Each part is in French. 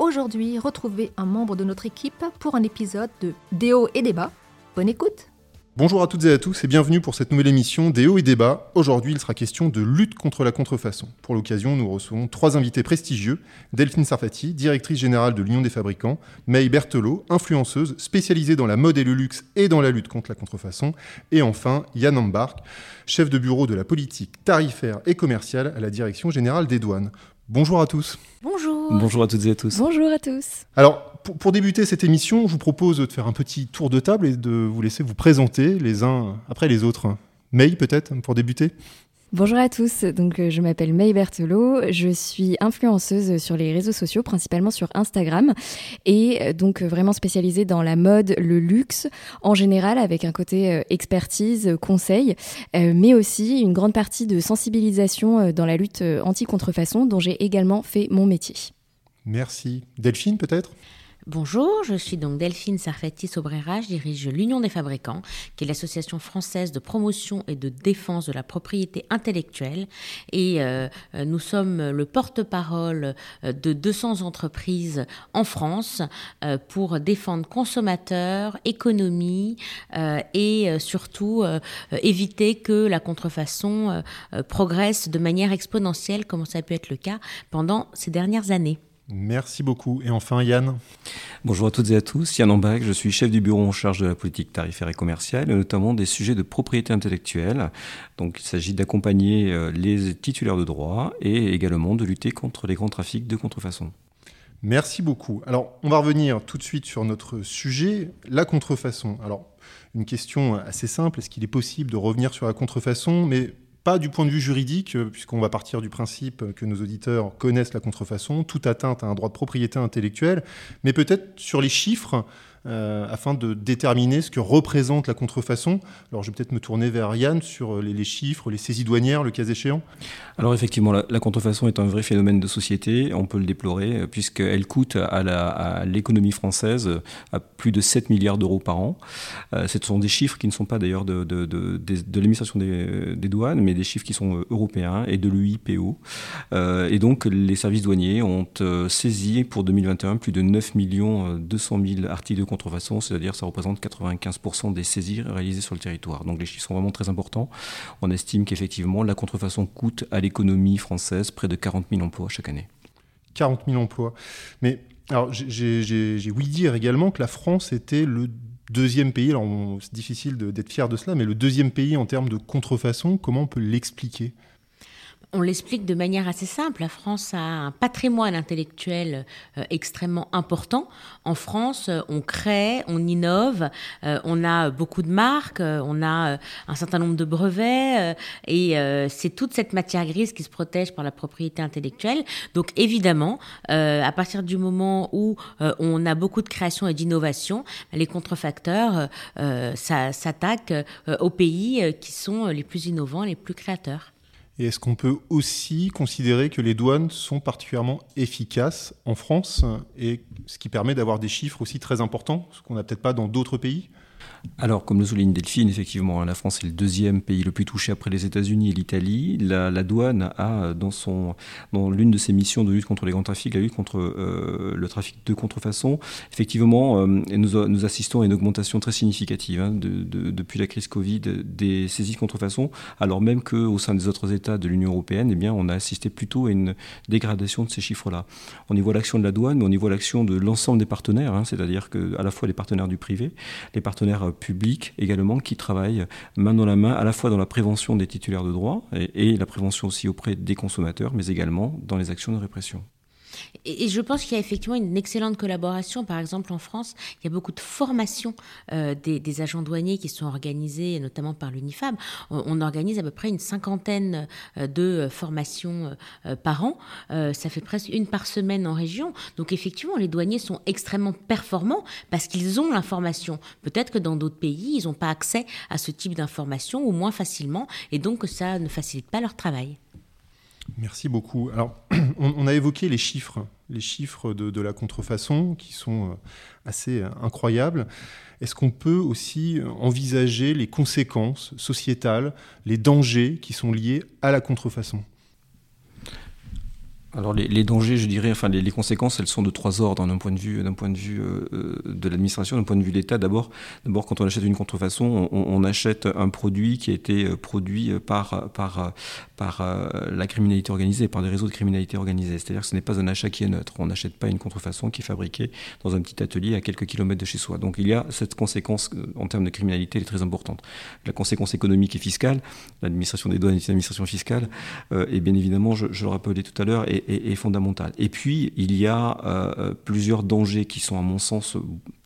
Aujourd'hui, retrouvez un membre de notre équipe pour un épisode de Déo et débat. Bonne écoute Bonjour à toutes et à tous et bienvenue pour cette nouvelle émission hauts et débats. Aujourd'hui, il sera question de lutte contre la contrefaçon. Pour l'occasion, nous recevons trois invités prestigieux. Delphine Sarfati, directrice générale de l'Union des fabricants, May Berthelot, influenceuse spécialisée dans la mode et le luxe et dans la lutte contre la contrefaçon, et enfin Yann Ambark, chef de bureau de la politique tarifaire et commerciale à la direction générale des douanes. Bonjour à tous. Bonjour. Bonjour à toutes et à tous. Bonjour à tous. Alors, pour, pour, débuter cette émission, je vous propose de faire un petit tour de table et de vous laisser vous présenter les uns après les autres. May, peut-être, pour débuter? Bonjour à tous, donc euh, je m'appelle May Berthelot, je suis influenceuse sur les réseaux sociaux, principalement sur Instagram, et euh, donc vraiment spécialisée dans la mode, le luxe en général, avec un côté euh, expertise, conseil, mais aussi une grande partie de sensibilisation dans la lutte anti-contrefaçon, dont j'ai également fait mon métier. Merci. Delphine, peut-être? Bonjour, je suis donc Delphine Sarfati Sobrera, je dirige l'Union des fabricants, qui est l'association française de promotion et de défense de la propriété intellectuelle. Et euh, nous sommes le porte-parole de 200 entreprises en France euh, pour défendre consommateurs, économie euh, et surtout éviter que la contrefaçon progresse de manière exponentielle, comme ça a pu être le cas pendant ces dernières années. Merci beaucoup. Et enfin, Yann Bonjour à toutes et à tous. Yann Ambach, je suis chef du bureau en charge de la politique tarifaire et commerciale, et notamment des sujets de propriété intellectuelle. Donc, il s'agit d'accompagner euh, les titulaires de droits et également de lutter contre les grands trafics de contrefaçon. Merci beaucoup. Alors, on va revenir tout de suite sur notre sujet, la contrefaçon. Alors, une question assez simple, est-ce qu'il est possible de revenir sur la contrefaçon, mais pas du point de vue juridique, euh, puisqu'on va partir du principe que nos auditeurs connaissent la contrefaçon, toute atteinte à un droit de propriété intellectuelle, mais peut-être sur les chiffres euh, afin de déterminer ce que représente la contrefaçon. Alors je vais peut-être me tourner vers Yann sur euh, les, chiffres, les saisies douanières, le cas échéant. Alors effectivement, la, contrefaçon est un vrai phénomène de société, on peut le déplorer, euh, puisqu'elle coûte à l'économie française plus de 7 milliards d'euros par an. Ce sont des chiffres qui ne sont pas d'ailleurs de, de, l'administration des, douanes, mais des chiffres qui sont européens et de l'UIPO. Et donc les services douaniers ont saisi pour 2021 plus de 9 millions 200 000 articles de contrefaçon, c'est-à-dire ça représente 95% des saisies réalisées sur le territoire. Donc les chiffres sont vraiment très importants. On estime qu'effectivement la contrefaçon coûte à l'économie française près de 40 000 emplois chaque année. 40 000 emplois. Mais alors j'ai ouï dire également que la France était le deuxième pays, alors c'est difficile d'être fier de cela, mais le deuxième pays en termes de contrefaçon, comment on peut l'expliquer? On l'explique de manière assez simple. La France a un patrimoine intellectuel euh, extrêmement important. En France, euh, on crée, on innove, euh, on a beaucoup de marques, euh, on a euh, un certain nombre de brevets, et c'est toute cette matière grise qui se protège par la propriété intellectuelle. Donc évidemment, à partir du moment où on a beaucoup de création et d'innovation, les contrefacteurs s'attaquent aux pays qui sont les plus innovants, les plus créateurs. Et est-ce qu'on peut aussi considérer que les douanes sont particulièrement efficaces en France ce qui permet d'avoir des chiffres aussi très importants, ce qu'on n'a peut-être pas dans d'autres pays? Alors, comme le souligne Delphine, effectivement, la France est le deuxième pays le plus touché après les États-Unis et l'Italie. La, douane a, dans, son, l'une de ses missions de lutte contre les grands trafics, la lutte contre euh, le trafic de contrefaçon, effectivement, euh, nous, assistons à une augmentation très significative hein, de, de, depuis la crise Covid des saisies de contrefaçon, alors même qu'au sein des autres États de l'Union européenne, eh bien, on a assisté plutôt à une dégradation de ces chiffres-là. On y voit l'action de la douane, mais on y voit l'action de l'ensemble des partenaires, hein, c'est-à-dire que à la fois les partenaires du privé, les partenaires publics également qui travaillent main dans la main à la fois dans la prévention des titulaires de droits et la prévention aussi auprès des consommateurs, mais également dans les actions de répression. Et, je pense qu'il y a effectivement une excellente collaboration. Par exemple, en France, il y a beaucoup de formations euh, des, agents douaniers qui sont organisées, notamment par l'UNIFAB. On, organise à peu près une cinquantaine euh, de formations euh, par an. ça fait presque une par semaine en région. Donc effectivement, les douaniers sont extrêmement performants parce qu'ils ont l'information. Peut-être que dans d'autres pays, ils n'ont pas accès à ce type d'information ou moins facilement, et donc ça ne facilite pas leur travail. Merci beaucoup. Alors, on, a évoqué les chiffres, les chiffres de, la contrefaçon qui sont euh, assez euh, incroyables. Est-ce qu'on peut aussi envisager les conséquences sociétales, les dangers qui sont liés à la contrefaçon? Alors les, dangers, je dirais, enfin les, conséquences, elles sont de trois ordres d'un point de vue, d'un point de vue euh, euh, de l'administration, d'un point de vue de l'État. D'abord, d'abord quand on achète une contrefaçon, on, achète un produit qui a été euh, produit par par par la criminalité organisée, par des réseaux de criminalité organisée. C'est-à-dire que ce n'est pas un achat qui est neutre. On n'achète pas une contrefaçon qui est fabriquée dans un petit atelier à quelques kilomètres de chez soi. Donc il y a cette conséquence en termes de criminalité, elle est très importante. La conséquence économique et fiscale, l'administration des douanes est une administration fiscale, et bien évidemment, je, je le rappelais tout à l'heure, est, fondamentale. Et puis, il y a euh, plusieurs dangers qui sont, à mon sens,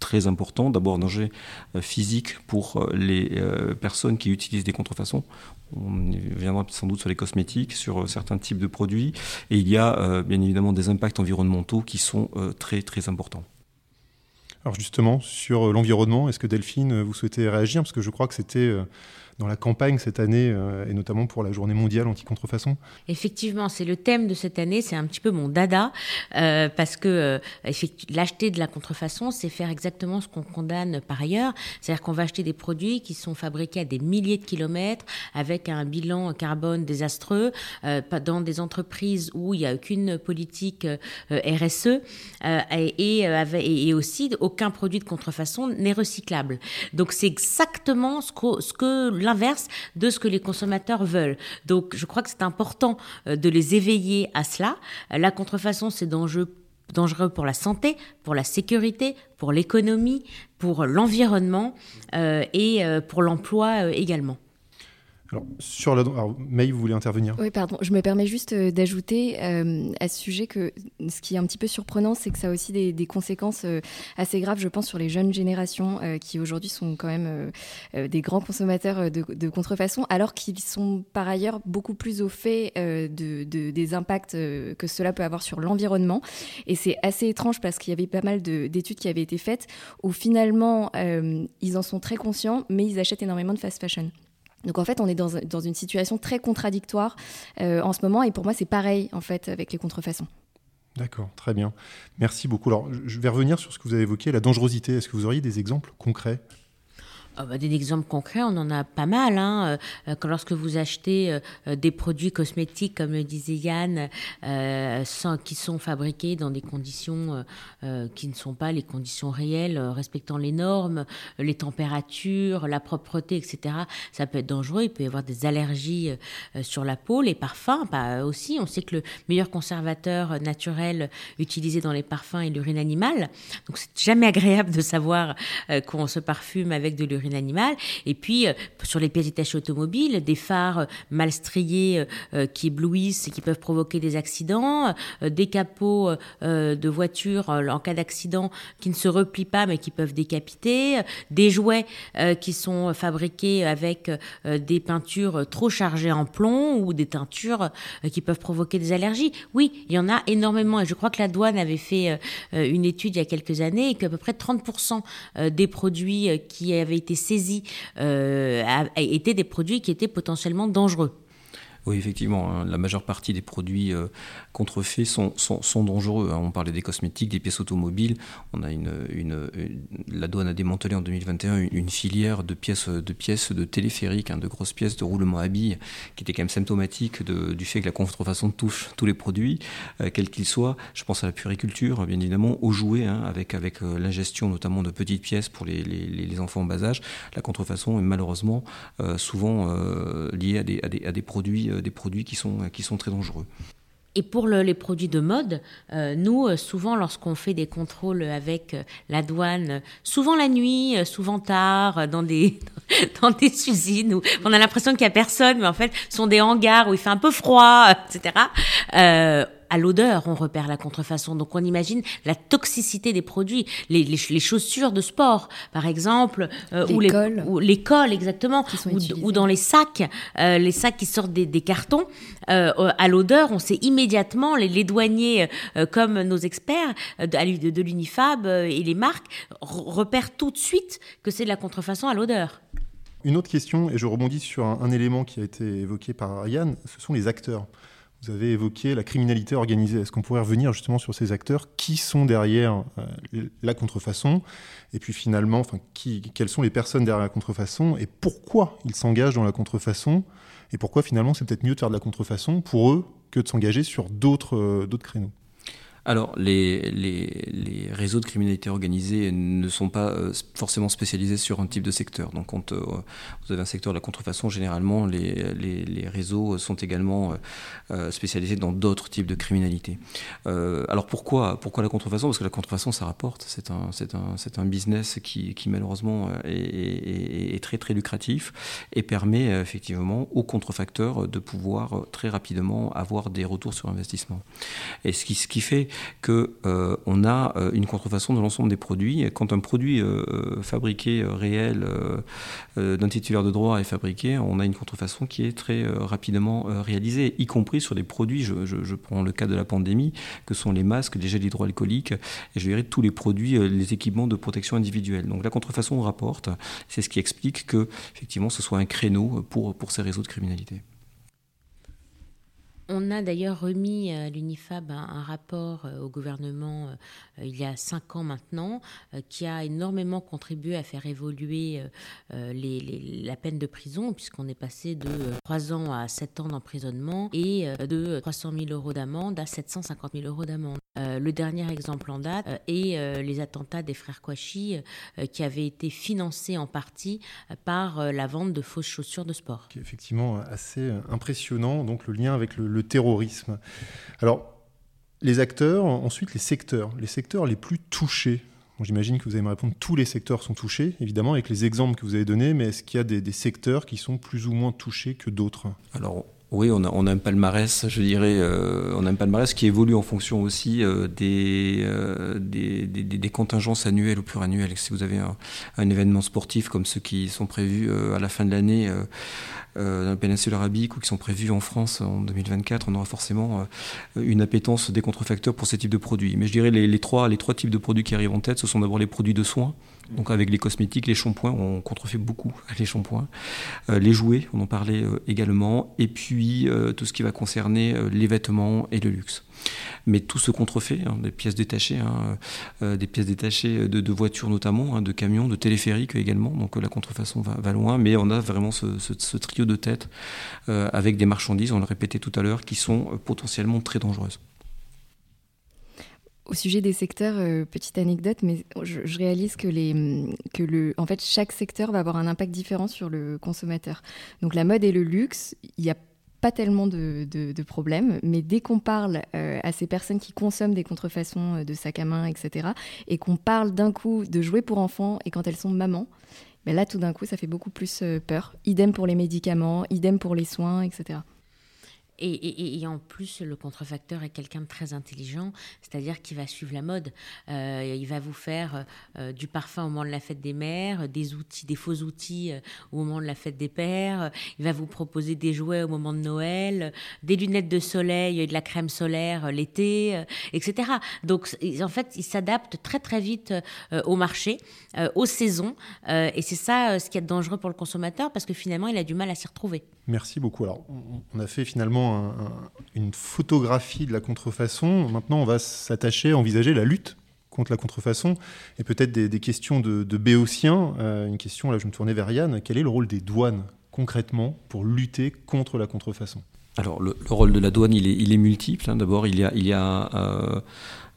très importants. D'abord, danger euh, physique pour euh, les personnes qui utilisent des contrefaçons. On viendra sans doute sur les cosmétiques, sur certains types de produits. Et il y a bien évidemment des impacts environnementaux qui sont très, très importants. Alors justement, sur l'environnement, est-ce que Delphine, vous souhaitez réagir? Parce que je crois que c'était dans la campagne cette année, euh, et notamment pour la journée mondiale anti-contrefaçon Effectivement, c'est le thème de cette année, c'est un petit peu mon dada, euh, parce que euh, l'acheter de la contrefaçon, c'est faire exactement ce qu'on condamne par ailleurs, c'est-à-dire qu'on va acheter des produits qui sont fabriqués à des milliers de kilomètres, avec un bilan carbone désastreux, dans des entreprises où il n'y a aucune politique RSE, et, aussi aucun produit de contrefaçon n'est recyclable. Donc c'est exactement ce que, ce que l'inverse de ce que les consommateurs veulent. Donc je crois que c'est important euh, de les éveiller à cela. La contrefaçon, c'est dangereux pour la santé, pour la sécurité, pour l'économie, pour l'environnement euh, et euh, pour l'emploi également. Alors, sur May, vous voulez intervenir? Oui, pardon. Je me permets juste euh, d'ajouter euh, à ce sujet que ce qui est un petit peu surprenant, c'est que ça a aussi des, conséquences euh, assez graves, je pense, sur les jeunes générations qui aujourd'hui sont quand même des grands consommateurs de, contrefaçon, alors qu'ils sont par ailleurs beaucoup plus au fait de, des impacts que cela peut avoir sur l'environnement. Et c'est assez étrange parce qu'il y avait pas mal d'études qui avaient été faites où finalement ils en sont très conscients, mais ils achètent énormément de fast fashion. Donc en fait, on est dans, une situation très contradictoire euh, en ce moment, et pour moi, c'est pareil en fait avec les contrefaçons. D'accord, très bien. Merci beaucoup. Alors, je vais revenir sur ce que vous avez évoqué, la dangerosité. Est-ce que vous auriez des exemples concrets? Ah bah, des exemples concrets, on en a pas mal. Hein. Euh, lorsque vous achetez euh, des produits cosmétiques, comme le disait Yann, euh, sans, qui sont fabriqués dans des conditions qui ne sont pas les conditions réelles, respectant les normes, les températures, la propreté, etc., ça peut être dangereux. Il peut y avoir des allergies sur la peau, les parfums bah, aussi. On sait que le meilleur conservateur naturel utilisé dans les parfums est l'urine animale. Donc c'est jamais agréable de savoir qu'on se parfume avec de l'urine animal. Et puis, euh, sur les pièces détachées automobiles, des phares euh, mal striés euh, qui éblouissent et qui peuvent provoquer des accidents, des capots de voitures en cas d'accident qui ne se replient pas mais qui peuvent décapiter, des jouets qui sont fabriqués avec des peintures trop chargées en plomb ou des teintures qui peuvent provoquer des allergies. Oui, il y en a énormément et je crois que la douane avait fait une étude il y a quelques années et qu'à peu près 30% des produits qui avaient été saisis euh, étaient des produits qui étaient potentiellement dangereux. Oui, effectivement, hein, la majeure partie des produits euh, contrefaits sont, sont, dangereux. Hein. On parlait des cosmétiques, des pièces automobiles. On a une, une, la douane a démantelé en 2021 une, filière de pièces de pièces de téléphériques, hein, de grosses pièces de roulement à billes, qui était quand même symptomatique du fait que la contrefaçon touche tous les produits, euh, quels qu'ils soient. Je pense à la puriculture, bien évidemment, aux jouets, avec, avec euh, l'ingestion notamment de petites pièces pour les, les, les, enfants en bas âge. La contrefaçon est malheureusement souvent liée à des, à des, à des produits des produits qui sont, qui sont très dangereux. Et pour les produits de mode, euh, nous, euh, souvent, lorsqu'on fait des contrôles avec la douane, souvent la nuit, souvent tard, dans des, dans des usines où on a l'impression qu'il n'y a personne, mais en fait, ce sont des hangars où il fait un peu froid, etc à l'odeur, on repère la contrefaçon. Donc on imagine la toxicité des produits, les, les, chaussures de sport, par exemple, euh, ou, les, ou les cols exactement, ou, dans les sacs, euh, les sacs qui sortent des, des cartons. Euh, à l'odeur, on sait immédiatement, les, les douaniers comme nos experts de, de l'Unifab et les marques repèrent tout de suite que c'est de la contrefaçon à l'odeur. Une autre question, et je rebondis sur un, élément qui a été évoqué par Yann, ce sont les acteurs. Vous avez évoqué la criminalité organisée. Est-ce qu'on pourrait revenir justement sur ces acteurs Qui sont derrière euh, la contrefaçon Et puis finalement, enfin, qui, quelles sont les personnes derrière la contrefaçon Et pourquoi ils s'engagent dans la contrefaçon Et pourquoi finalement c'est peut-être mieux de faire de la contrefaçon pour eux que de s'engager sur d'autres euh, créneaux? Alors, les, les, réseaux de criminalité organisée ne sont pas euh, forcément spécialisés sur un type de secteur. Donc, quand euh, vous avez un secteur de la contrefaçon, généralement, les, les réseaux sont également euh, spécialisés dans d'autres types de criminalité. alors, pourquoi, pourquoi la contrefaçon? Parce que la contrefaçon, ça rapporte. C'est un, un, un business qui, qui malheureusement, est, est, très, très lucratif et permet effectivement aux contrefacteurs de pouvoir très rapidement avoir des retours sur investissement. Et ce qui, ce qui fait qu'on euh, on a euh, une contrefaçon de l'ensemble des produits. Quand un produit euh, fabriqué réel d'un titulaire de droit est fabriqué, on a une contrefaçon qui est très rapidement réalisée, y compris sur des produits, je, prends le cas de la pandémie, que sont les masques, les gels hydroalcooliques, et je dirais tous les produits, les équipements de protection individuelle. Donc la contrefaçon rapporte, c'est ce qui explique que effectivement ce soit un créneau pour ces réseaux de criminalité. On a d'ailleurs remis à l'UNIFAB un, rapport euh, au gouvernement euh, il y a cinq ans maintenant, euh, qui a énormément contribué à faire évoluer la peine de prison, puisqu'on est passé de trois ans à sept ans d'emprisonnement et de 300 000 euros d'amende à 750 000 euros d'amende. le dernier exemple en date est les attentats des frères Kouachi, qui avaient été financés en partie par la vente de fausses chaussures de sport. Effectivement, assez impressionnant, donc le lien avec le le terrorisme. Alors, les acteurs, ensuite les secteurs, les secteurs les plus touchés. J'imagine que vous allez me répondre, tous les secteurs sont touchés, évidemment, avec les exemples que vous avez donnés, mais est-ce qu'il y a des, secteurs qui sont plus ou moins touchés que d'autres? Alors, oui, euh, on a un palmarès qui évolue en fonction aussi euh, euh, des, contingences annuelles ou pluriannuelles. Si vous avez un, événement sportif comme ceux qui sont prévus à la fin de l'année, dans la péninsule arabique ou qui sont prévus en France en 2024, on aura forcément une appétence des contrefacteurs pour ces types de produits. Mais je dirais les, trois, les trois types de produits qui arrivent en tête, ce sont d'abord les produits de soins. Donc avec les cosmétiques, les shampoings, on contrefait beaucoup les shampoings. Euh, les jouets, on en parlait également. Et puis tout ce qui va concerner les vêtements et le luxe. Mais tout se contrefait, hein, des pièces détachées, hein, euh, des pièces détachées de, voitures notamment, hein, de camions, de téléphériques également. Donc la contrefaçon va, loin, mais on a vraiment ce, trio de tête euh, avec des marchandises, on le répétait tout à l'heure, qui sont euh, potentiellement très dangereuses. Au sujet des secteurs, petite anecdote, mais je, réalise que, les, que le, en fait, chaque secteur va avoir un impact différent sur le consommateur. Donc la mode et le luxe, il y a pas tellement de, problèmes, mais dès qu'on parle euh, à ces personnes qui consomment des contrefaçons euh, de sacs à main, etc., et qu'on parle d'un coup de jouets pour enfants, et quand elles sont mamans, ben là tout d'un coup ça fait beaucoup plus euh, peur. Idem pour les médicaments, idem pour les soins, etc. Et, en plus, le contrefacteur est quelqu'un de très intelligent, c'est-à-dire qu'il va suivre la mode. Euh, il va vous faire euh, du parfum au moment de la fête des mères, des outils, des faux outils euh, au moment de la fête des pères. Il va vous proposer des jouets au moment de Noël, des lunettes de soleil et de la crème solaire l'été, etc. Donc, en fait, il s'adapte très très vite au marché, aux saisons, et c'est ça ce qui est dangereux pour le consommateur parce que finalement, il a du mal à s'y retrouver. Merci beaucoup. Alors, on a fait finalement une photographie de la contrefaçon. Maintenant, on va s'attacher à envisager la lutte contre la contrefaçon et peut-être des, questions de, de béotiens. Euh, une question, là, je me tournais vers Yann. Quel est le rôle des douanes concrètement pour lutter contre la contrefaçon? Alors, le, rôle de la douane, il est, multiple. Hein. D'abord, il y a, euh,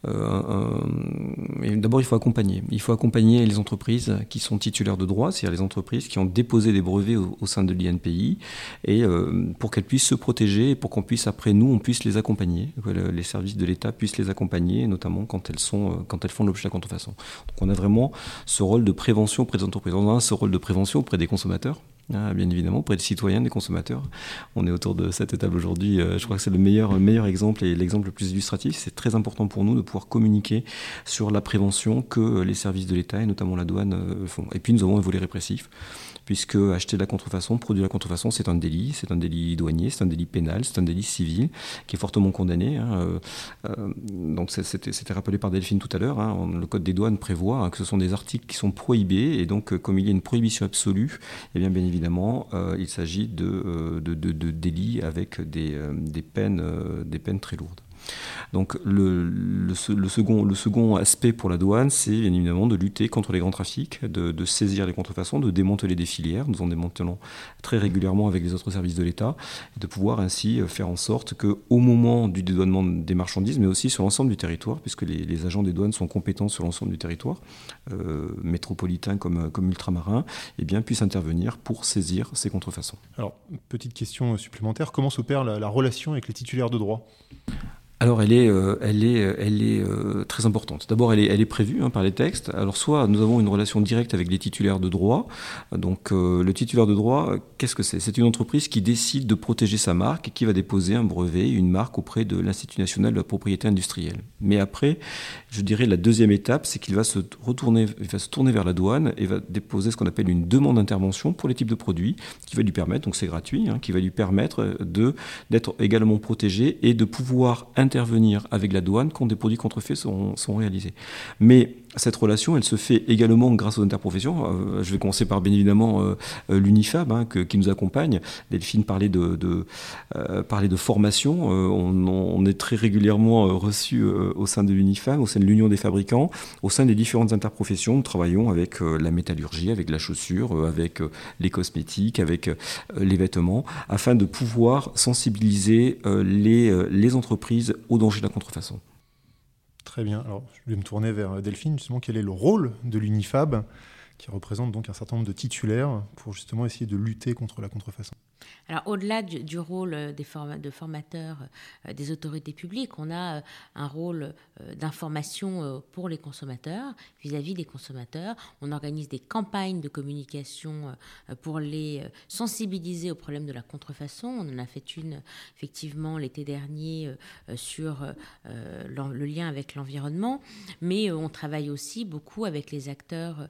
d'abord, il faut accompagner. Il faut accompagner les entreprises qui sont titulaires de droits, c'est-à-dire les entreprises qui ont déposé des brevets au, sein de l'INPI, et euh, pour qu'elles puissent se protéger, et pour qu'on puisse après nous, on puisse les accompagner, les services de l'État puissent les accompagner, notamment quand elles sont, euh, quand elles font l'objet de la contrefaçon. Donc, on a vraiment ce rôle de prévention auprès des entreprises. On a ce rôle de prévention auprès des consommateurs bien évidemment, auprès des citoyens, des consommateurs. On est autour de cette table aujourd'hui. je crois que c'est le meilleur, meilleur exemple et l'exemple le plus illustratif. C'est très important pour nous de pouvoir communiquer sur la prévention que les services de l'État et notamment la douane font. Et puis nous avons un volet répressif puisque acheter de la contrefaçon, produire de la contrefaçon, c'est un délit, c'est un délit douanier, c'est un délit pénal, c'est un délit civil qui est fortement condamné. Hein, euh, euh, donc c'était rappelé par Delphine tout à l'heure. Hein, le code des douanes prévoit hein, que ce sont des articles qui sont prohibés et donc euh, comme il y a une prohibition absolue, et eh bien bien évidemment il s'agit de, de, délits avec des, des peines très lourdes. Donc le, second, aspect pour la douane, c'est bien évidemment de lutter contre les grands trafics, de, saisir les contrefaçons, de démanteler des filières. Nous en démantelons très régulièrement avec les autres services de l'État, de pouvoir ainsi euh, faire en sorte qu'au moment du dédouanement des marchandises, mais aussi sur l'ensemble du territoire, puisque les, agents des douanes sont compétents sur l'ensemble du territoire, euh, métropolitain comme, comme ultramarin, eh puissent intervenir pour saisir ces contrefaçons. Alors, petite question supplémentaire, comment s'opère la relation avec les titulaires de droit alors elle est, euh, elle est, euh, elle est euh, très importante. D'abord, elle est, elle est prévue hein, par les textes. Alors soit nous avons une relation directe avec les titulaires de droit. Donc le titulaire de droit, qu'est-ce que c'est? C'est une entreprise qui décide de protéger sa marque et qui va déposer un brevet, une marque auprès de l'Institut national de la propriété industrielle. Mais après, je dirais la deuxième étape, c'est qu'il va se retourner, il va se tourner vers la douane et va déposer ce qu'on appelle une demande d'intervention pour les types de produits, qui va lui permettre, donc c'est gratuit, hein, qui va lui permettre de d'être également protégé et de pouvoir intervenir avec la douane quand des produits contrefaits sont, réalisés. Mais cette relation, elle se fait également grâce aux interprofessions. Euh, je vais commencer par bien évidemment euh, euh, l'UNIFAB hein, qui nous accompagne. Delphine parlait de, formation. On, est très régulièrement reçu au sein de l'UNIFAB, au sein de l'Union des fabricants, au sein des différentes interprofessions. Nous travaillons avec la métallurgie, avec la chaussure, avec les cosmétiques, avec les vêtements, afin de pouvoir sensibiliser les, les entreprises au danger de la contrefaçon. Très bien. Alors, je vais me tourner vers Delphine, justement, quel est le rôle de l'UNIFAB, qui représente donc un certain nombre de titulaires, pour justement essayer de lutter contre la contrefaçon alors, au-delà du, rôle euh, de formateurs euh, des autorités publiques, on a euh, un rôle d'information pour les consommateurs, vis-à-vis des consommateurs. On organise des campagnes de communication pour les sensibiliser au problème de la contrefaçon. On en a fait une, effectivement, l'été dernier sur le lien avec l'environnement. Mais on travaille aussi beaucoup avec les acteurs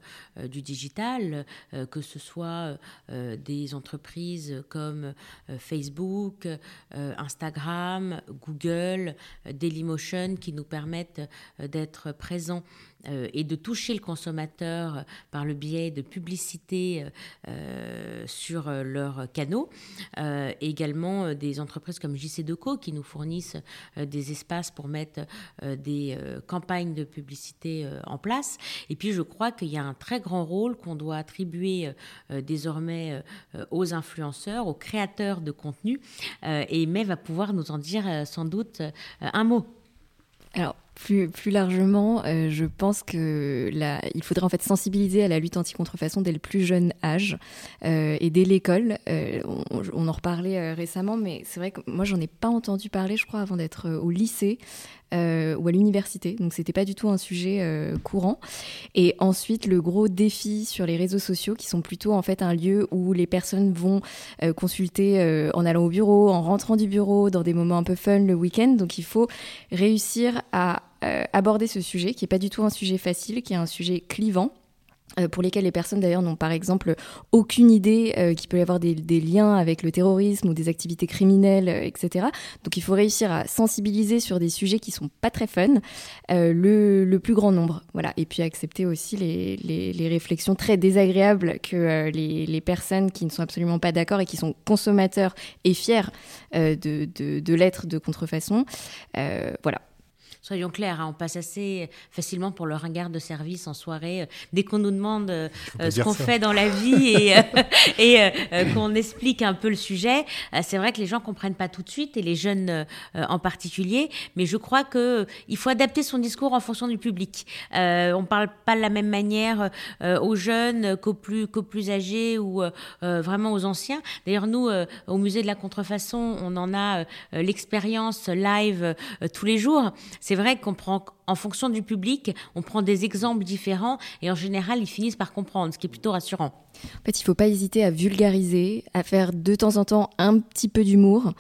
du digital, que ce soit des entreprises comme euh, Facebook, euh, Instagram, Google, euh, Dailymotion qui nous permettent d'être présents euh, et de toucher le consommateur par le biais de publicités euh, sur leurs canaux. Euh, également des entreprises comme JC Deco qui nous fournissent des espaces pour mettre des campagnes de publicité en place. Et puis je crois qu'il y a un très grand rôle qu'on doit attribuer désormais aux influenceurs, aux créateurs de contenu. et May va pouvoir nous en dire sans doute un mot. Alors, plus, plus largement, euh, je pense que il faudrait en fait sensibiliser à la lutte anti-contrefaçon dès le plus jeune âge euh, et dès l'école. Euh, on, en reparlait récemment, mais c'est vrai que moi j'en ai pas entendu parler, je crois, avant d'être au lycée. ou à l'université, donc c'était pas du tout un sujet courant. Et ensuite, le gros défi sur les réseaux sociaux, qui sont plutôt en fait un lieu où les personnes vont consulter en allant au bureau, en rentrant du bureau, dans des moments un peu fun le week-end. Donc il faut réussir à euh, aborder ce sujet, qui n'est pas du tout un sujet facile, qui est un sujet clivant euh, pour lesquels les personnes d'ailleurs n'ont par exemple aucune idée euh, qu'il peut y avoir des, liens avec le terrorisme ou des activités criminelles, etc. Donc il faut réussir à sensibiliser sur des sujets qui sont pas très fun le, plus grand nombre. Voilà. Et puis accepter aussi les, réflexions très désagréables que les, personnes qui ne sont absolument pas d'accord et qui sont consommateurs et fiers de, de, de l'être de contrefaçon. voilà soyons clairs, hein, on passe assez facilement pour le ringard de service en soirée. Euh, dès qu'on nous demande euh, ce qu'on fait dans la vie et, et qu'on explique un peu le sujet, c'est vrai que les gens comprennent pas tout de suite et les jeunes en particulier. Mais je crois que il faut adapter son discours en fonction du public. on parle pas de la même manière aux jeunes qu'aux plus qu'aux plus âgés ou vraiment aux anciens. D'ailleurs, nous, au musée de la contrefaçon, on en a l'expérience live tous les jours. C'est vrai qu'on prend, en fonction du public, on prend des exemples différents et en général, ils finissent par comprendre, ce qui est plutôt rassurant. En fait, il ne faut pas hésiter à vulgariser, à faire de temps en temps un petit peu d'humour.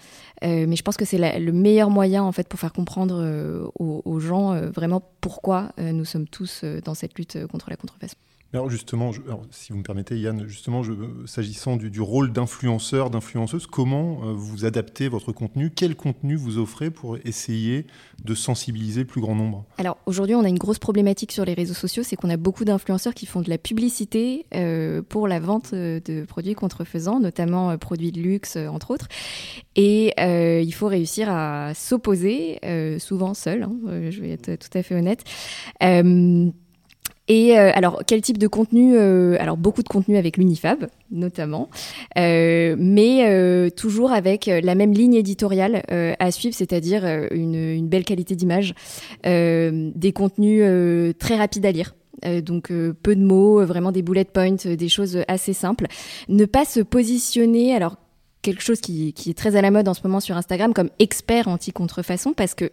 Euh, mais je pense que c'est le meilleur moyen en fait pour faire comprendre euh, aux, gens euh, vraiment pourquoi nous sommes tous dans cette lutte contre la contrefaçon. Alors justement, si vous me permettez Yann, justement, s'agissant du, rôle d'influenceur, d'influenceuse, comment vous adaptez votre contenu? Quel contenu vous offrez pour essayer de sensibiliser plus grand nombre? Alors aujourd'hui, on a une grosse problématique sur les réseaux sociaux, c'est qu'on a beaucoup d'influenceurs qui font de la publicité pour la vente de produits contrefaisants, notamment produits de luxe, entre autres. Et euh, il faut réussir à s'opposer, euh, souvent seul, hein, euh, je vais être tout à fait honnête. Et alors, quel type de contenu Alors, beaucoup de contenu avec l'Unifab, notamment, mais toujours avec la même ligne éditoriale à suivre, c'est-à-dire une, une, belle qualité d'image, des contenus très rapides à lire. donc peu de mots, vraiment des bullet points, des choses assez simples. Ne pas se positionner, alors quelque chose qui, est très à la mode en ce moment sur Instagram comme expert anti-contrefaçon parce que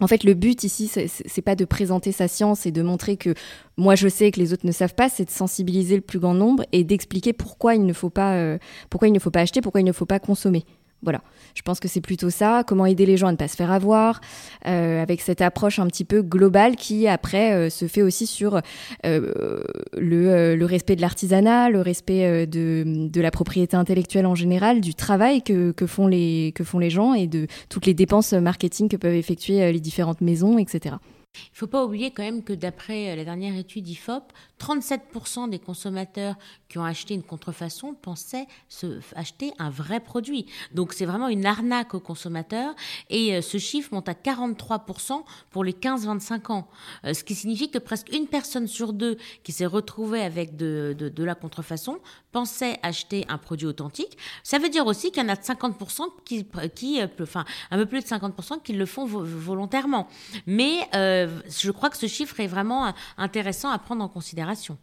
en fait, le but ici, c'est pas de présenter sa science et de montrer que moi je sais que les autres ne savent pas, c'est de sensibiliser le plus grand nombre et d'expliquer pourquoi il ne faut pas, euh, pourquoi il ne faut pas acheter, pourquoi il ne faut pas consommer. Voilà, je pense que c'est plutôt ça, comment aider les gens à ne pas se faire avoir, euh, avec cette approche un petit peu globale qui après euh, se fait aussi sur euh, le, respect de l'artisanat, le respect de, la propriété intellectuelle en général, du travail font les, que font les gens et de toutes les dépenses marketing que peuvent effectuer les différentes maisons, etc. Il ne faut pas oublier quand même que d'après la dernière étude IFOP, 37% des consommateurs qui ont acheté une contrefaçon pensaient se acheter un vrai produit. Donc c'est vraiment une arnaque aux consommateurs et euh, ce chiffre monte à 43% pour les 15-25 ans. Euh, ce qui signifie que presque une personne sur deux qui s'est retrouvée avec de, la contrefaçon pensait acheter un produit authentique. Ça veut dire aussi qu'il y en a 50% qui, qui euh, enfin un peu plus de 50% qui le font volontairement. Mais je crois que ce chiffre est vraiment intéressant à prendre en considération.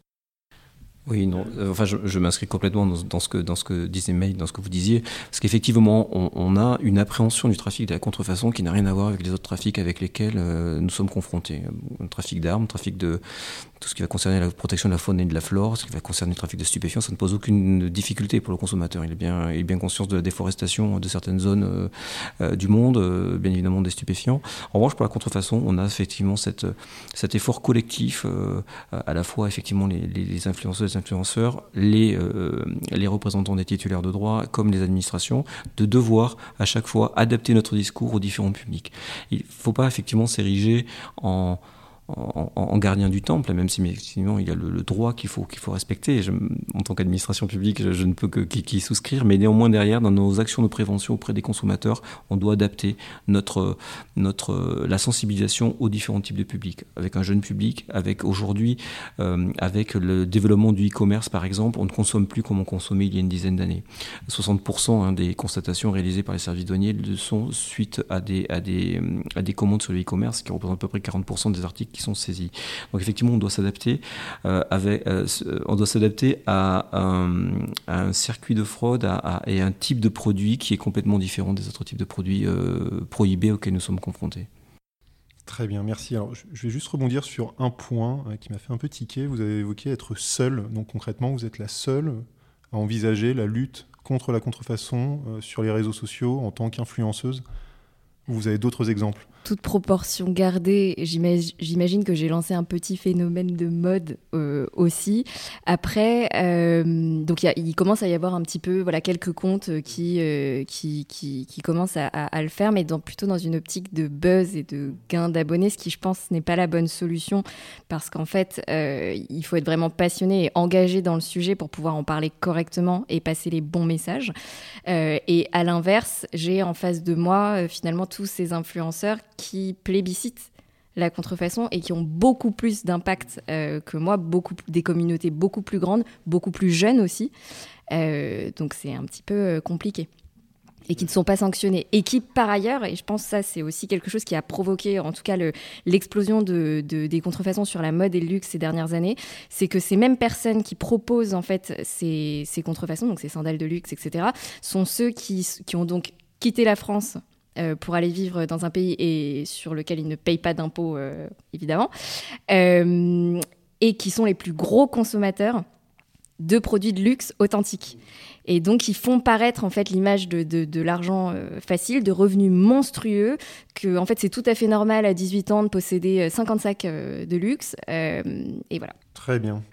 Oui, non. Euh, enfin, je, m'inscris complètement dans, ce que dans ce que disait May, dans ce que vous disiez, parce qu'effectivement, on, a une appréhension du trafic de la contrefaçon qui n'a rien à voir avec les autres trafics avec lesquels euh, nous sommes confrontés. Trafic d'armes, trafic de tout ce qui va concerner la protection de la faune et de la flore, ce qui va concerner le trafic de stupéfiants, ça ne pose aucune difficulté pour le consommateur. Il est bien, il est bien conscient de la déforestation de certaines zones euh, du monde, bien évidemment des stupéfiants. En revanche, pour la contrefaçon, on a effectivement cette, cet effort collectif, à la fois effectivement les, les, les influenceuses influenceurs, les, euh, les représentants des titulaires de droit comme les administrations, de devoir à chaque fois adapter notre discours aux différents publics. Il ne faut pas effectivement s'ériger en en, gardien du temple, même si il y a le, droit qu'il faut, respecter. en tant qu'administration publique, je, ne peux que qu'y souscrire, mais néanmoins derrière, dans nos actions de prévention auprès des consommateurs, on doit adapter notre, la sensibilisation aux différents types de publics. Avec un jeune public, avec aujourd'hui, euh, avec le développement du e-commerce par exemple, on ne consomme plus comme on consommait il y a une dizaine d'années. 60% hein, des constatations réalisées par les services douaniers sont suite à des, à des commandes sur le e-commerce, qui représentent à peu près 40% des articles qui sont saisis. Donc effectivement, on doit s'adapter euh, avec, euh, on doit s'adapter à, un circuit de fraude et un type de produit qui est complètement différent des autres types de produits euh, prohibés auxquels nous sommes confrontés. Très bien, merci. Alors, je vais juste rebondir sur un point qui m'a fait un peu tiquer. Vous avez évoqué être seul. Donc, concrètement, vous êtes la seule à envisager la lutte contre la contrefaçon sur les réseaux sociaux en tant qu'influenceuse. Vous avez d'autres exemples? Toute proportion gardée, j'imagine que j'ai lancé un petit phénomène de mode euh, aussi. Après, euh, donc il commence à y avoir un petit peu, voilà, quelques comptes qui, euh, qui, qui, qui, commencent à, le faire, mais dans, plutôt dans une optique de buzz et de gain d'abonnés, ce qui, je pense, n'est pas la bonne solution, parce qu'en fait, il faut être vraiment passionné et engagé dans le sujet pour pouvoir en parler correctement et passer les bons messages. et à l'inverse, j'ai en face de moi, finalement, tous ces influenceurs qui plébiscitent la contrefaçon et qui ont beaucoup plus d'impact euh, que moi, beaucoup des communautés beaucoup plus grandes, beaucoup plus jeunes aussi. Euh, donc c'est un petit peu euh, compliqué et qui ne sont pas sanctionnés. Et qui, par ailleurs, et je pense que ça, c'est aussi quelque chose qui a provoqué, en tout cas, l'explosion de, des contrefaçons sur la mode et le luxe ces dernières années, c'est que ces mêmes personnes qui proposent, en fait, ces, contrefaçons, donc ces sandales de luxe, etc., sont ceux qui ont donc quitté la France pour aller vivre dans un pays et sur lequel ils ne payent pas d'impôts, évidemment, et qui sont les plus gros consommateurs de produits de luxe authentiques. Et donc, ils font paraître en fait l'image de, de, l'argent euh, facile, de revenus monstrueux, que en fait c'est tout à fait normal à 18 ans de posséder 50 euh, sacs euh, de luxe. et voilà. Très bien.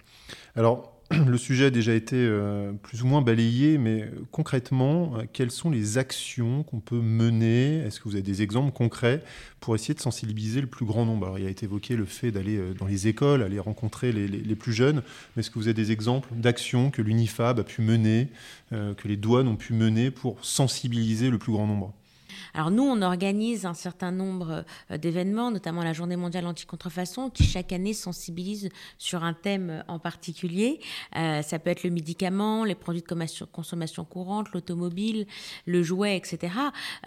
Alors, le sujet a déjà été euh, plus ou moins balayé, mais concrètement, euh, quelles sont les actions qu'on peut mener? Est-ce que vous avez des exemples concrets pour essayer de sensibiliser le plus grand nombre? Alors, il a été évoqué le fait d'aller euh, dans les écoles, aller rencontrer les, plus jeunes, mais est-ce que vous avez des exemples d'actions que l'UNIFAB a pu mener, que les douanes ont pu mener pour sensibiliser le plus grand nombre? Alors nous, on organise un certain nombre euh, d'événements, notamment la Journée mondiale anti-contrefaçon, qui chaque année sensibilise sur un thème en particulier. Euh, ça peut être le médicament, les produits de consommation courante, l'automobile, le jouet, etc.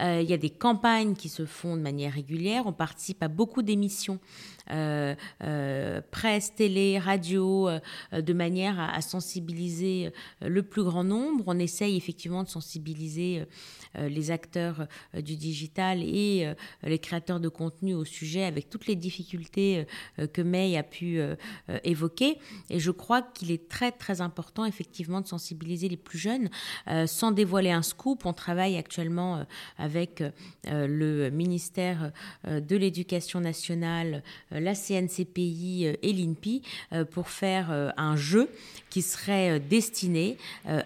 Euh, il y a des campagnes qui se font de manière régulière. On participe à beaucoup d'émissions euh, euh, presse, télé, radio, euh, de manière à, sensibiliser le plus grand nombre. On essaye effectivement de sensibiliser les acteurs du digital et les créateurs de contenu au sujet avec toutes les difficultés que May a pu évoquer. Et je crois qu'il est très très important effectivement de sensibiliser les plus jeunes. sans dévoiler un scoop, on travaille actuellement avec le ministère de l'Éducation nationale, la CNCPI euh, et l'INPI euh, pour faire euh, un jeu qui serait destiné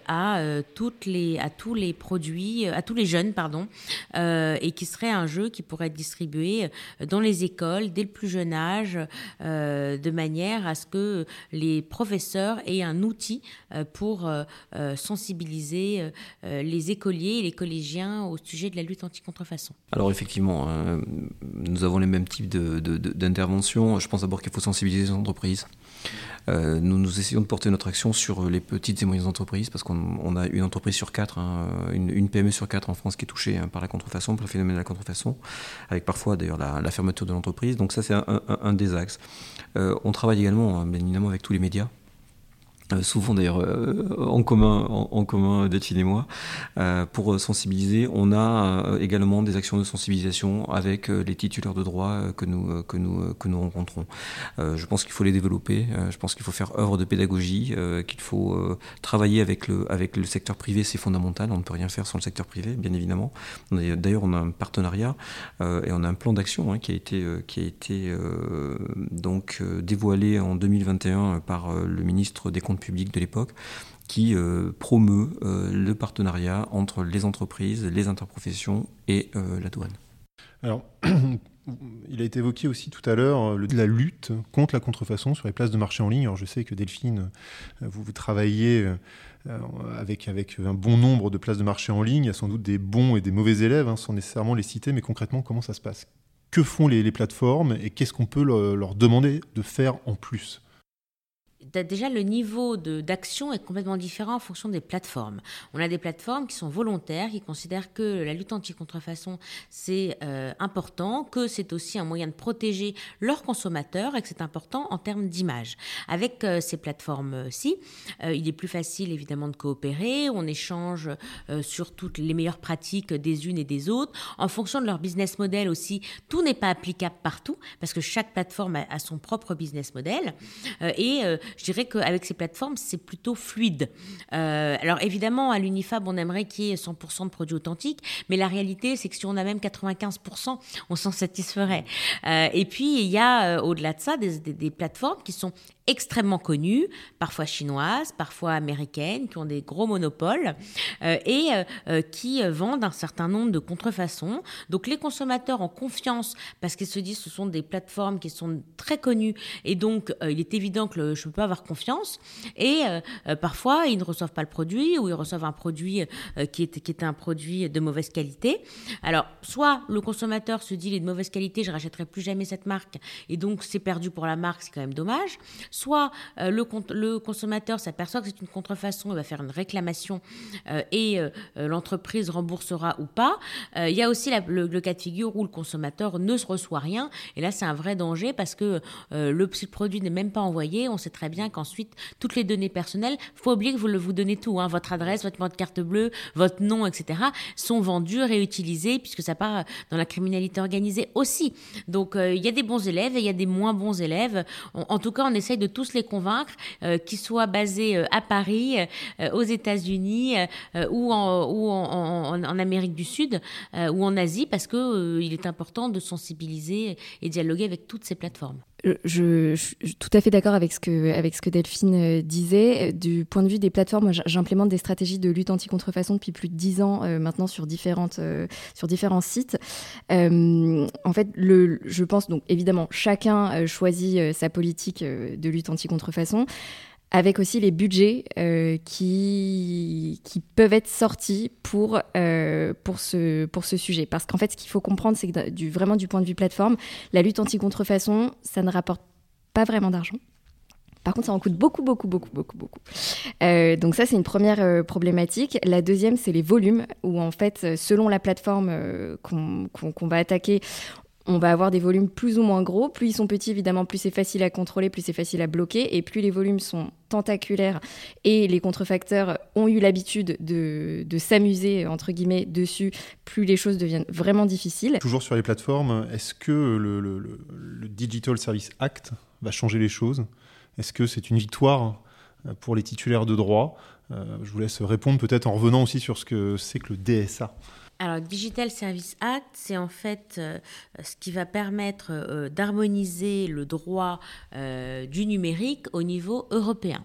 à, toutes les, à tous les produits, à tous les jeunes, pardon, et qui serait un jeu qui pourrait être distribué dans les écoles dès le plus jeune âge, de manière à ce que les professeurs aient un outil pour sensibiliser les écoliers et les collégiens au sujet de la lutte anti-contrefaçon. Alors effectivement, nous avons les mêmes types d'interventions je pense d'abord qu'il faut sensibiliser les entreprises. Euh, nous, nous essayons de porter notre action sur les petites et moyennes entreprises parce qu'on a une entreprise sur quatre, hein, une, PME sur quatre en France qui est touchée hein, par la contrefaçon, par le phénomène de la contrefaçon, avec parfois d'ailleurs la, fermeture de l'entreprise. Donc ça c'est un, des axes. Euh, on travaille également hein, bien évidemment avec tous les médias. Euh, souvent d'ailleurs euh, en commun, en, commun Delphine et moi, euh, pour sensibiliser. On a également des actions de sensibilisation avec les titulaires de droit que nous, que nous, que nous rencontrons. je pense qu'il faut les développer, je pense qu'il faut faire œuvre de pédagogie, qu'il faut travailler avec le, avec le secteur privé, c'est fondamental, on ne peut rien faire sans le secteur privé, bien évidemment. D'ailleurs, on a un partenariat et on a un plan d'action hein, qui a été, qui a été donc dévoilé en 2021 par le ministre des Comptes public de l'époque qui euh, promeut euh, le partenariat entre les entreprises, les interprofessions et euh, la douane. Alors, il a été évoqué aussi tout à l'heure la lutte contre la contrefaçon sur les places de marché en ligne. Alors, je sais que Delphine, vous, travaillez avec, un bon nombre de places de marché en ligne. Il y a sans doute des bons et des mauvais élèves, hein, sans nécessairement les citer, mais concrètement, comment ça se passe? Que font les plateformes et qu'est-ce qu'on peut leur demander de faire en plus? Déjà le niveau d'action est complètement différent en fonction des plateformes. On a des plateformes qui sont volontaires, qui considèrent que la lutte anti-contrefaçon c'est euh, important, que c'est aussi un moyen de protéger leurs consommateurs et que c'est important en termes d'image. Avec euh, ces plateformes-ci, euh, il est plus facile évidemment de coopérer, on échange sur toutes les meilleures pratiques des unes et des autres. En fonction de leur business model aussi, tout n'est pas applicable partout parce que chaque plateforme a, a son propre business model. et je dirais qu'avec ces plateformes, c'est plutôt fluide. Euh, alors évidemment, à l'Unifab, on aimerait qu'il y ait 100% de produits authentiques, mais la réalité, c'est que si on a même 95%, on s'en satisferait. Euh, et puis, il y a, euh, au-delà de ça, des, des plateformes qui sont extrêmement connues, parfois chinoises, parfois américaines, qui ont des gros monopoles euh, et euh, euh, qui vendent un certain nombre de contrefaçons. Donc les consommateurs ont confiance parce qu'ils se disent ce sont des plateformes qui sont très connues et donc il est évident que je peux avoir confiance. Et parfois ils ne reçoivent pas le produit ou ils reçoivent un produit qui, est, qui est un produit de mauvaise qualité. Alors soit le consommateur se dit il est de mauvaise qualité, je rachèterai plus jamais cette marque et donc c'est perdu pour la marque, c'est quand même dommage soit le, le, consommateur s'aperçoit que c'est une contrefaçon, il va faire une réclamation et l'entreprise remboursera ou pas. Il y a aussi le, cas de figure où le consommateur ne se reçoit rien. Et là, c'est un vrai danger parce que le, produit n'est même pas envoyé, on sait très bien qu'ensuite, toutes les données personnelles, faut oublier que vous, le, vous donnez tout, hein, votre adresse, votre carte bleue, votre nom, etc., sont vendus, réutilisés, puisque ça part dans la criminalité organisée aussi. Donc, euh, il y a des bons élèves et il y a des moins bons élèves. en tout cas, on essaye de tous les convaincre, euh, qu'ils soient basés euh, à Paris, aux États-Unis ou, en, Amérique du Sud ou en Asie, parce que il est important de sensibiliser et dialoguer avec toutes ces plateformes je, suis tout à fait d'accord avec ce que avec ce que Delphine euh, disait. Du point de vue des plateformes, j'implémente des stratégies de lutte anti-contrefaçon depuis plus de dix ans euh, maintenant sur différentes euh, sur différents sites. en fait, le, je pense donc évidemment chacun choisit sa politique de lutte anti-contrefaçon avec aussi les budgets euh, qui, qui peuvent être sortis pour, euh, pour, ce, pour ce sujet. Parce qu'en fait, ce qu'il faut comprendre, c'est que vraiment du point de vue plateforme, la lutte anti-contrefaçon, ça ne rapporte pas vraiment d'argent. Par contre, ça en coûte beaucoup, beaucoup, beaucoup, beaucoup, beaucoup. Euh, donc ça, c'est une première problématique. La deuxième, c'est les volumes, où en fait, selon la plateforme qu'on va attaquer, on va avoir des volumes plus ou moins gros. Plus ils sont petits, évidemment, plus c'est facile à contrôler, plus c'est facile à bloquer. Et plus les volumes sont tentaculaires et les contrefacteurs ont eu l'habitude de, s'amuser, entre guillemets, dessus, plus les choses deviennent vraiment difficiles. Toujours sur les plateformes, est-ce que le, Digital Service Act va changer les choses? Est-ce que c'est une victoire pour les titulaires de droit? Euh, Je vous laisse répondre peut-être en revenant aussi sur ce que c'est que le DSA. Alors, Digital Service Act, c'est en fait euh, ce qui va permettre euh, d'harmoniser le droit euh, du numérique au niveau européen.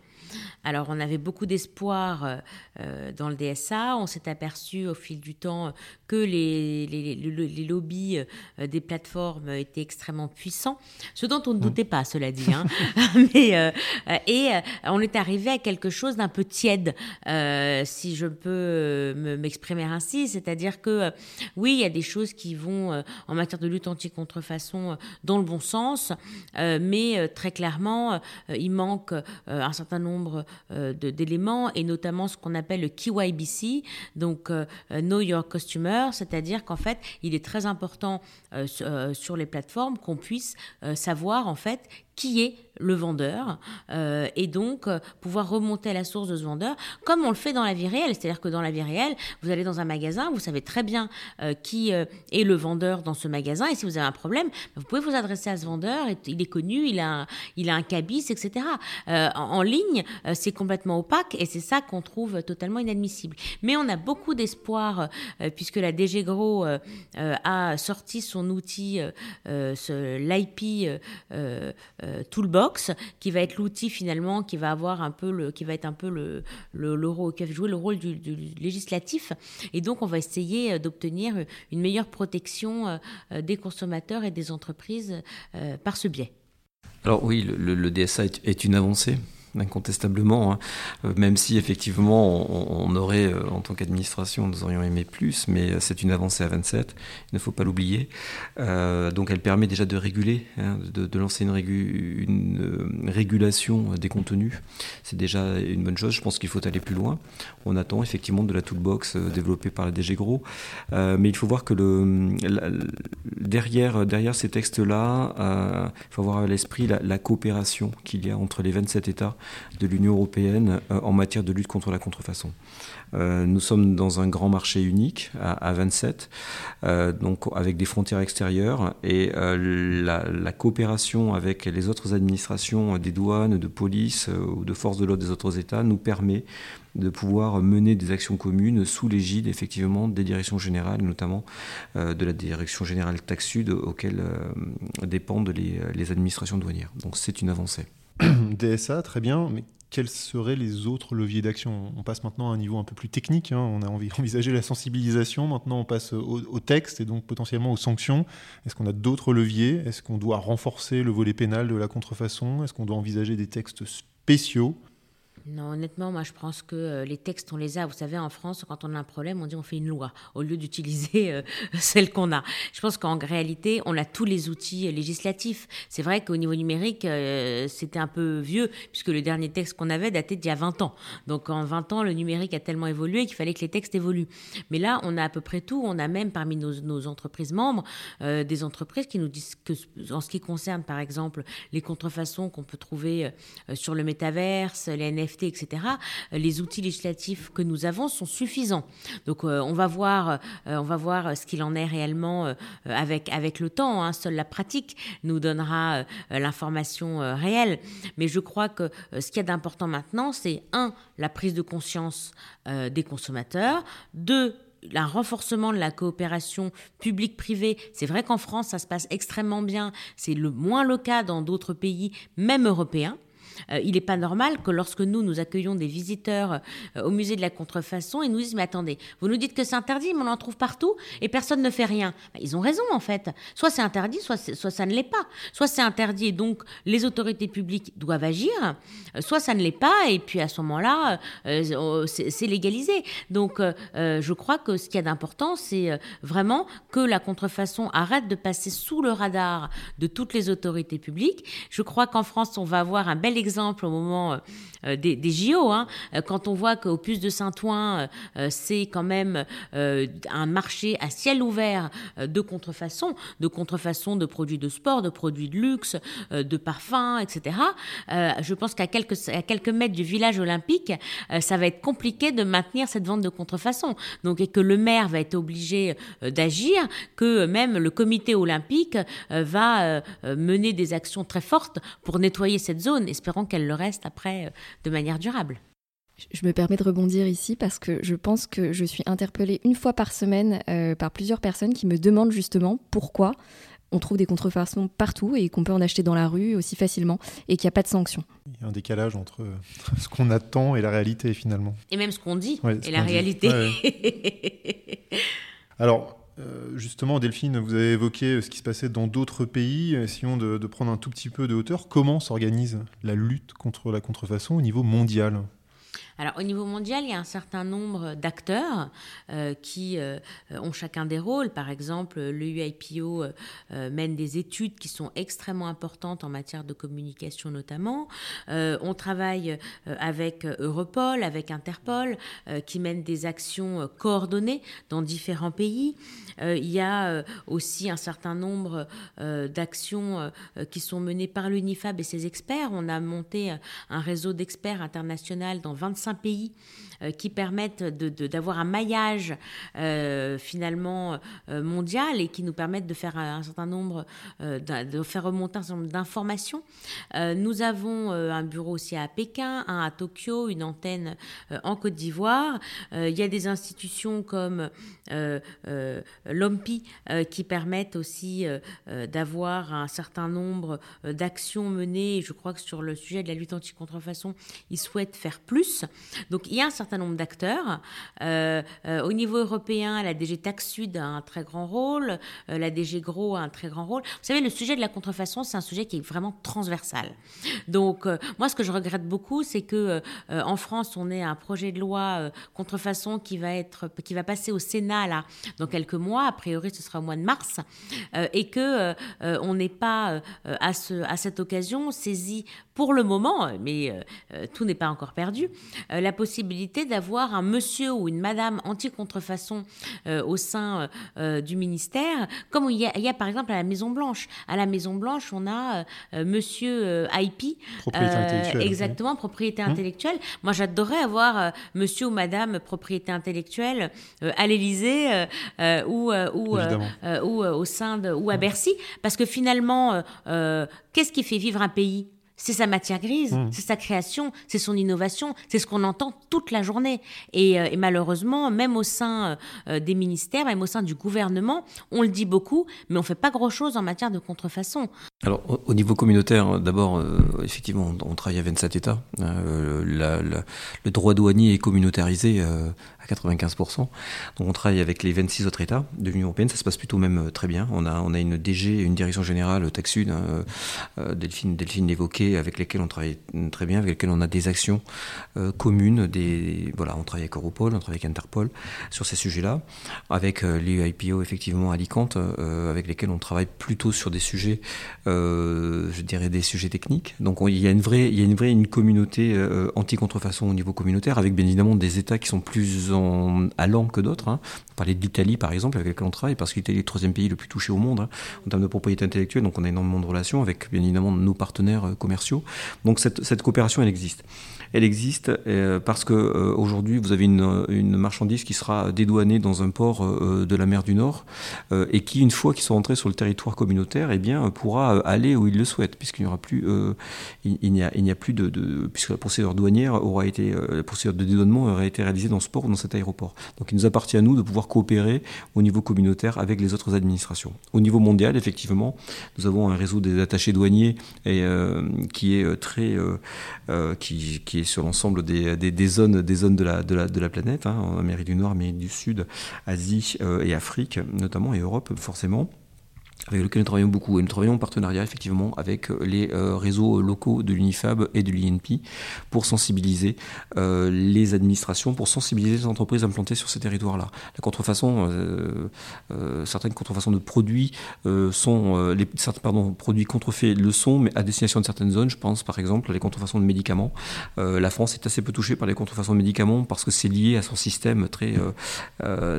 Alors, on avait beaucoup d'espoir euh, euh, dans le DSA. On s'est aperçu au fil du temps que les, les, lobbies euh, des plateformes étaient extrêmement puissants, ce dont on ne doutait pas, cela dit. Hein. Mais, et on est arrivé à quelque chose d'un peu tiède, si je peux m'exprimer ainsi. C'est-à-dire que, oui, il y a des choses qui vont, en matière de lutte anti-contrefaçon, dans le bon sens, mais très clairement, il manque un certain nombre euh, d'éléments et notamment ce qu'on appelle le KYBC, donc euh, Know Your Customer, c'est-à-dire qu'en fait, il est très important euh, sur les plateformes qu'on puisse savoir en fait qui est le vendeur euh, et donc euh, pouvoir remonter à la source de ce vendeur comme on le fait dans la vie réelle. C'est-à-dire que dans la vie réelle, vous allez dans un magasin, vous savez très bien euh, qui est le vendeur dans ce magasin et si vous avez un problème, vous pouvez vous adresser à ce vendeur, il est connu, il a un, il a un cabis, etc. En, en, ligne, c'est complètement opaque et c'est ça qu'on trouve totalement inadmissible. Mais on a beaucoup d'espoir puisque la DG Gros a sorti son outil, l'IP euh, toolbox, qui va être l'outil finalement qui va avoir un peu le, qui va être un peu le, le, qui jouer le rôle du, législatif. Et donc, on va essayer euh, d'obtenir une meilleure protection euh, des consommateurs et des entreprises par ce biais. Alors oui, le, DSA est, une avancée incontestablement, hein. euh, même si effectivement on, aurait, euh, en tant qu'administration, nous aurions aimé plus, mais euh, c'est une avancée à 27, il ne faut pas l'oublier. donc elle permet déjà de réguler, hein, de, lancer une, une régulation des contenus. C'est déjà une bonne chose, je pense qu'il faut aller plus loin. On attend effectivement de la toolbox développée par la DG Gros, mais il faut voir que le, derrière, derrière ces textes-là, il faut avoir à l'esprit la coopération qu'il y a entre les 27 États de l'Union européenne euh, en matière de lutte contre la contrefaçon. Euh, nous sommes dans un grand marché unique à, 27, euh, donc avec des frontières extérieures et la, coopération avec les autres administrations des douanes, de police ou de forces de l'ordre des autres États nous permet de pouvoir mener des actions communes sous l'égide effectivement des directions générales, notamment de la direction générale Tax Sud auxquelles dépendent les administrations douanières. Donc c'est une avancée. DSA, très bien, mais quels seraient les autres leviers d'action? On passe maintenant à un niveau un peu plus technique, hein. on a envisagé la sensibilisation, maintenant on passe au, texte et donc potentiellement aux sanctions. Est-ce qu'on a d'autres leviers? Est-ce qu'on doit renforcer le volet pénal de la contrefaçon? Est-ce qu'on doit envisager des textes spéciaux? Non, honnêtement, moi je pense que euh, les textes, on les a. Vous savez, en France, quand on a un problème, on dit on fait une loi au lieu d'utiliser euh, celle qu'on a. Je pense qu'en réalité, on a tous les outils législatifs. C'est vrai qu'au niveau numérique, euh, c'était un peu vieux, puisque le dernier texte qu'on avait datait d'il y a 20 ans. Donc en 20 ans, le numérique a tellement évolué qu'il fallait que les textes évoluent. Mais là, on a à peu près tout. On a même parmi nos, nos entreprises membres des entreprises qui nous disent que, en ce qui concerne, par exemple, les contrefaçons qu'on peut trouver sur le métaverse, les NFT, etc., euh, les outils législatifs que nous avons sont suffisants. Donc euh, on va voir, euh, on va voir ce qu'il en est réellement avec avec le temps. Hein. Seule la pratique nous donnera l'information réelle. Mais je crois que ce qu'il y a d'important maintenant, c'est un la prise de conscience des consommateurs, deux un renforcement de la coopération publique-privée. C'est vrai qu'en France, ça se passe extrêmement bien. C'est le moins le cas dans d'autres pays, même européens. Euh, il n'est pas normal que lorsque nous, nous accueillons des visiteurs euh, au musée de la contrefaçon, ils nous disent, mais attendez, vous nous dites que c'est interdit, mais on en trouve partout et personne ne fait rien. Ben, ils ont raison, en fait. Soit c'est interdit, soit, ça ne l'est pas. Soit c'est interdit et donc les autorités publiques doivent agir, euh, soit ça ne l'est pas et puis à ce moment-là, c'est légalisé. Donc je crois que ce qu'il y a d'important, c'est vraiment que la contrefaçon arrête de passer sous le radar de toutes les autorités publiques. Je crois qu'en France, on va avoir un bel exemple exemple au moment euh, euh, des, JO, hein, euh, quand on voit qu'au Puce de Saint-Ouen, c'est quand même un marché à ciel ouvert de contrefaçon, de contrefaçon de produits de sport, de produits de luxe, de parfums, etc. je pense qu'à quelques, à quelques mètres du village olympique, ça va être compliqué de maintenir cette vente de contrefaçon. Donc, et que le maire va être obligé d'agir, que même le comité olympique va mener des actions très fortes pour nettoyer cette zone. Espérons qu'elle le reste après euh, de manière durable. Je me permets de rebondir ici parce que je pense que je suis interpellée une fois par semaine euh, par plusieurs personnes qui me demandent justement pourquoi on trouve des contrefaçons partout et qu'on peut en acheter dans la rue aussi facilement et qu'il n'y a pas de sanctions. Il y a un décalage entre euh, ce qu'on attend et la réalité finalement. Et même ce qu'on dit et la réalité. Alors, justement, Delphine, vous avez évoqué ce qui se passait dans d'autres pays. Essayons de, de, prendre un tout petit peu de hauteur. Comment s'organise la lutte contre la contrefaçon au niveau mondial? Alors au niveau mondial, il y a un certain nombre d'acteurs euh, qui euh, ont chacun des rôles. Par exemple, le UIPO euh, mène des études qui sont extrêmement importantes en matière de communication notamment. on travaille avec Europol, avec Interpol, qui mènent des actions coordonnées dans différents pays. il y a aussi un certain nombre d'actions qui sont menées par l'UNIFAB et ses experts. On a monté un réseau d'experts international dans 25 pays qui permettent d'avoir un maillage euh, finalement euh, mondial et qui nous permettent de faire un, certain nombre, de faire remonter un certain nombre d'informations. nous avons un bureau aussi à Pékin, un à Tokyo, une antenne en Côte d'Ivoire. il y a des institutions comme l'OMPI qui permettent aussi d'avoir un certain nombre d'actions menées. Je crois que sur le sujet de la lutte anti-contrefaçon, ils souhaitent faire plus. Donc il y a un certain nombre d'acteurs. Euh, euh, au niveau européen, la DG Tax Sud a un très grand rôle, euh, la DG Gros a un très grand rôle. Vous savez, le sujet de la contrefaçon, c'est un sujet qui est vraiment transversal. Donc moi, ce que je regrette beaucoup, c'est que en France, on ait un projet de loi contrefaçon qui va être, qui va passer au Sénat là dans quelques mois. A priori, ce sera au mois de mars, et que on n'est pas à, ce, à cette occasion saisi pour le moment, mais tout n'est pas encore perdu, la possibilité d'avoir un monsieur ou une madame anti-contrefaçon euh, au sein euh, euh, du ministère, comme il y, a, par exemple à la Maison Blanche. À la Maison Blanche, on a monsieur IP, propriété intellectuelle, exactement, propriété hum. intellectuelle. Moi, j'adorerais avoir monsieur ou madame propriété intellectuelle à l'Élysée ou, ou, ou au sein de, ou à Bercy, parce que finalement, qu'est-ce qui fait vivre un pays? C'est sa matière grise, mmh. c'est sa création, c'est son innovation, c'est ce qu'on entend toute la journée. Et, euh, malheureusement, même au sein euh, euh, des ministères, même au sein du gouvernement, on le dit beaucoup, mais on fait pas grand-chose en matière de contrefaçon. Alors, au, niveau communautaire, d'abord, effectivement, on, travaille à 27 États. le droit douanier est communautarisé 95%. Donc on travaille avec les 26 autres États de l'Union européenne, ça se passe plutôt même euh, très bien. On a, on a une DG, une direction générale Taxud, hein, euh, euh, Delphine, Delphine l'évoquait, avec lesquels on travaille très bien, avec lesquels on a des actions communes. Des, voilà, on travaille avec Europol, on travaille avec Interpol sur ces sujets-là, avec les IPO effectivement Alicante, avec lesquels on travaille plutôt sur des sujets, je dirais des sujets techniques. Donc il y a une vraie, il y a une vraie une communauté anti-contrefaçon au niveau communautaire, avec bien évidemment des États qui sont plus en allant que d'autres. Hein. On parlait de l'Italie par exemple, avec laquelle on travaille, parce que l'Italie est le troisième pays le plus touché au monde hein, en termes de propriété intellectuelle, donc on a énormément de relations avec bien évidemment nos partenaires euh, commerciaux. Donc cette, cette coopération, elle existe. Elle existe euh, parce que euh, aujourd'hui vous avez une, marchandise qui sera dédouanée dans un port de la mer du Nord et qui, une fois qu'ils sont entrés sur le territoire communautaire, eh bien, pourra aller où il le souhaite, puisqu'il n'y aura plus, il, n'y a, plus de, puisque la procédure douanière aura été, la procédure de dédouanement aurait été réalisée dans ce port ou dans cet aéroport. Donc il nous appartient à nous de pouvoir coopérer au niveau communautaire avec les autres administrations. Au niveau mondial, effectivement, nous avons un réseau des attachés douaniers et, euh, qui est euh, très, euh, qui, sur l'ensemble des, zones, de la, planète, hein, en Amérique du Nord, Amérique du Sud, Asie et Afrique notamment et Europe forcément avec lequel nous travaillons beaucoup. Et nous travaillons en partenariat effectivement avec euh, les euh, réseaux locaux de l'UNIFAB et de l'INP pour sensibiliser euh, les administrations, pour sensibiliser les entreprises implantées sur ces territoires-là. La contrefaçon, certaines contrefaçons de produits sont, les, pardon, produits contrefaits le sont, mais à destination de certaines zones. Je pense par exemple à les contrefaçons de médicaments. la France est assez peu touchée par les contrefaçons de médicaments parce que c'est lié à son système très,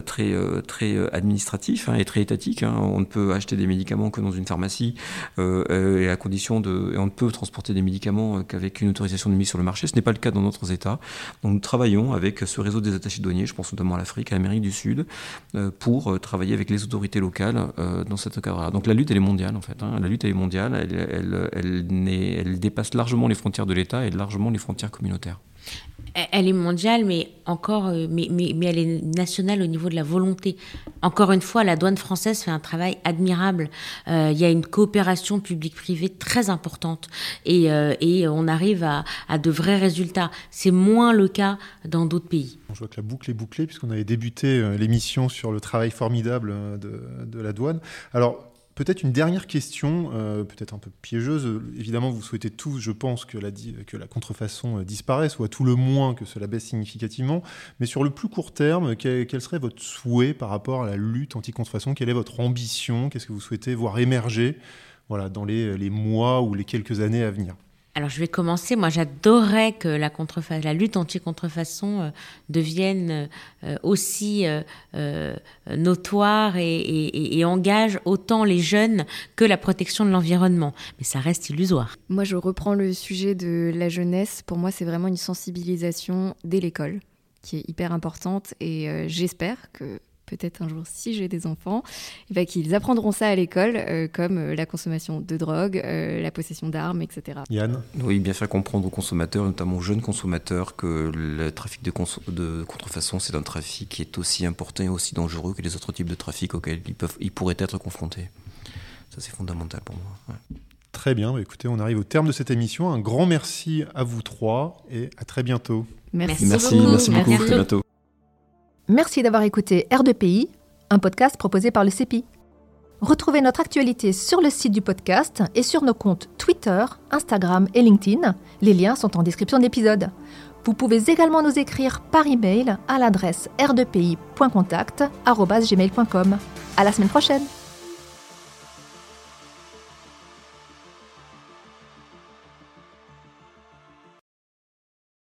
très, très administratif hein, et très étatique. Hein. On ne peut acheter des médicaments que dans une pharmacie, euh, euh, et à condition de, et on ne peut transporter des médicaments qu'avec une autorisation de mise sur le marché. Ce n'est pas le cas dans d'autres États. Donc nous travaillons avec ce réseau des attachés douaniers, je pense notamment à l'Afrique, à l'Amérique du Sud, euh, pour travailler avec les autorités locales dans cette cadre-là. Donc la lutte, elle est mondiale en fait. Hein. La lutte, elle est mondiale, elle, elle, elle dépasse largement les frontières de l'État et largement les frontières communautaires elle est mondiale, mais encore, euh, mais, mais, mais, elle est nationale au niveau de la volonté. Encore une fois, la douane française fait un travail admirable. Euh, il y a une coopération publique-privée très importante et, euh, et on arrive à, de vrais résultats. C'est moins le cas dans d'autres pays. Je vois que la boucle est bouclée puisqu'on avait débuté l'émission sur le travail formidable de, de la douane. Alors, Peut-être une dernière question, euh, peut-être un peu piégeuse. Évidemment, vous souhaitez tous, je pense, que la, contrefaçon euh, disparaisse, ou à tout le moins que cela baisse significativement. Mais sur le plus court terme, quel, serait votre souhait par rapport à la lutte anti-contrefaçon? Quelle est votre ambition? Qu'est-ce que vous souhaitez voir émerger voilà, dans les mois ou les quelques années à venir? Alors je vais commencer. Moi, j'adorerais que la, la lutte anti-contrefaçon euh, devienne euh, aussi euh, notoire et, engage autant les jeunes que la protection de l'environnement. Mais ça reste illusoire. Moi, je reprends le sujet de la jeunesse. Pour moi, c'est vraiment une sensibilisation dès l'école qui est hyper importante et j'espère que peut-être un jour si j'ai des enfants, eh ben, qu'ils apprendront ça à l'école, euh, comme euh, la consommation de drogue, euh, la possession d'armes, etc. Yann Oui, bien faire comprendre aux consommateurs, notamment aux jeunes consommateurs, que le trafic de, de contrefaçon, c'est un trafic qui est aussi important et aussi dangereux que les autres types de trafic auxquels ils, peuvent, ils pourraient être confrontés. Ça, c'est fondamental pour moi. Très bien, bah, écoutez, on arrive au terme de cette émission. Un grand merci à vous trois et à très bientôt. Merci, merci beaucoup. Merci, beaucoup. À bientôt. Merci d'avoir écouté R2PI, un podcast proposé par le CEPI. Retrouvez notre actualité sur le site du podcast et sur nos comptes Twitter, Instagram et LinkedIn. Les liens sont en description de l'épisode. Vous pouvez également nous écrire par email à l'adresse r2pi.contact@gmail.com. À la semaine prochaine.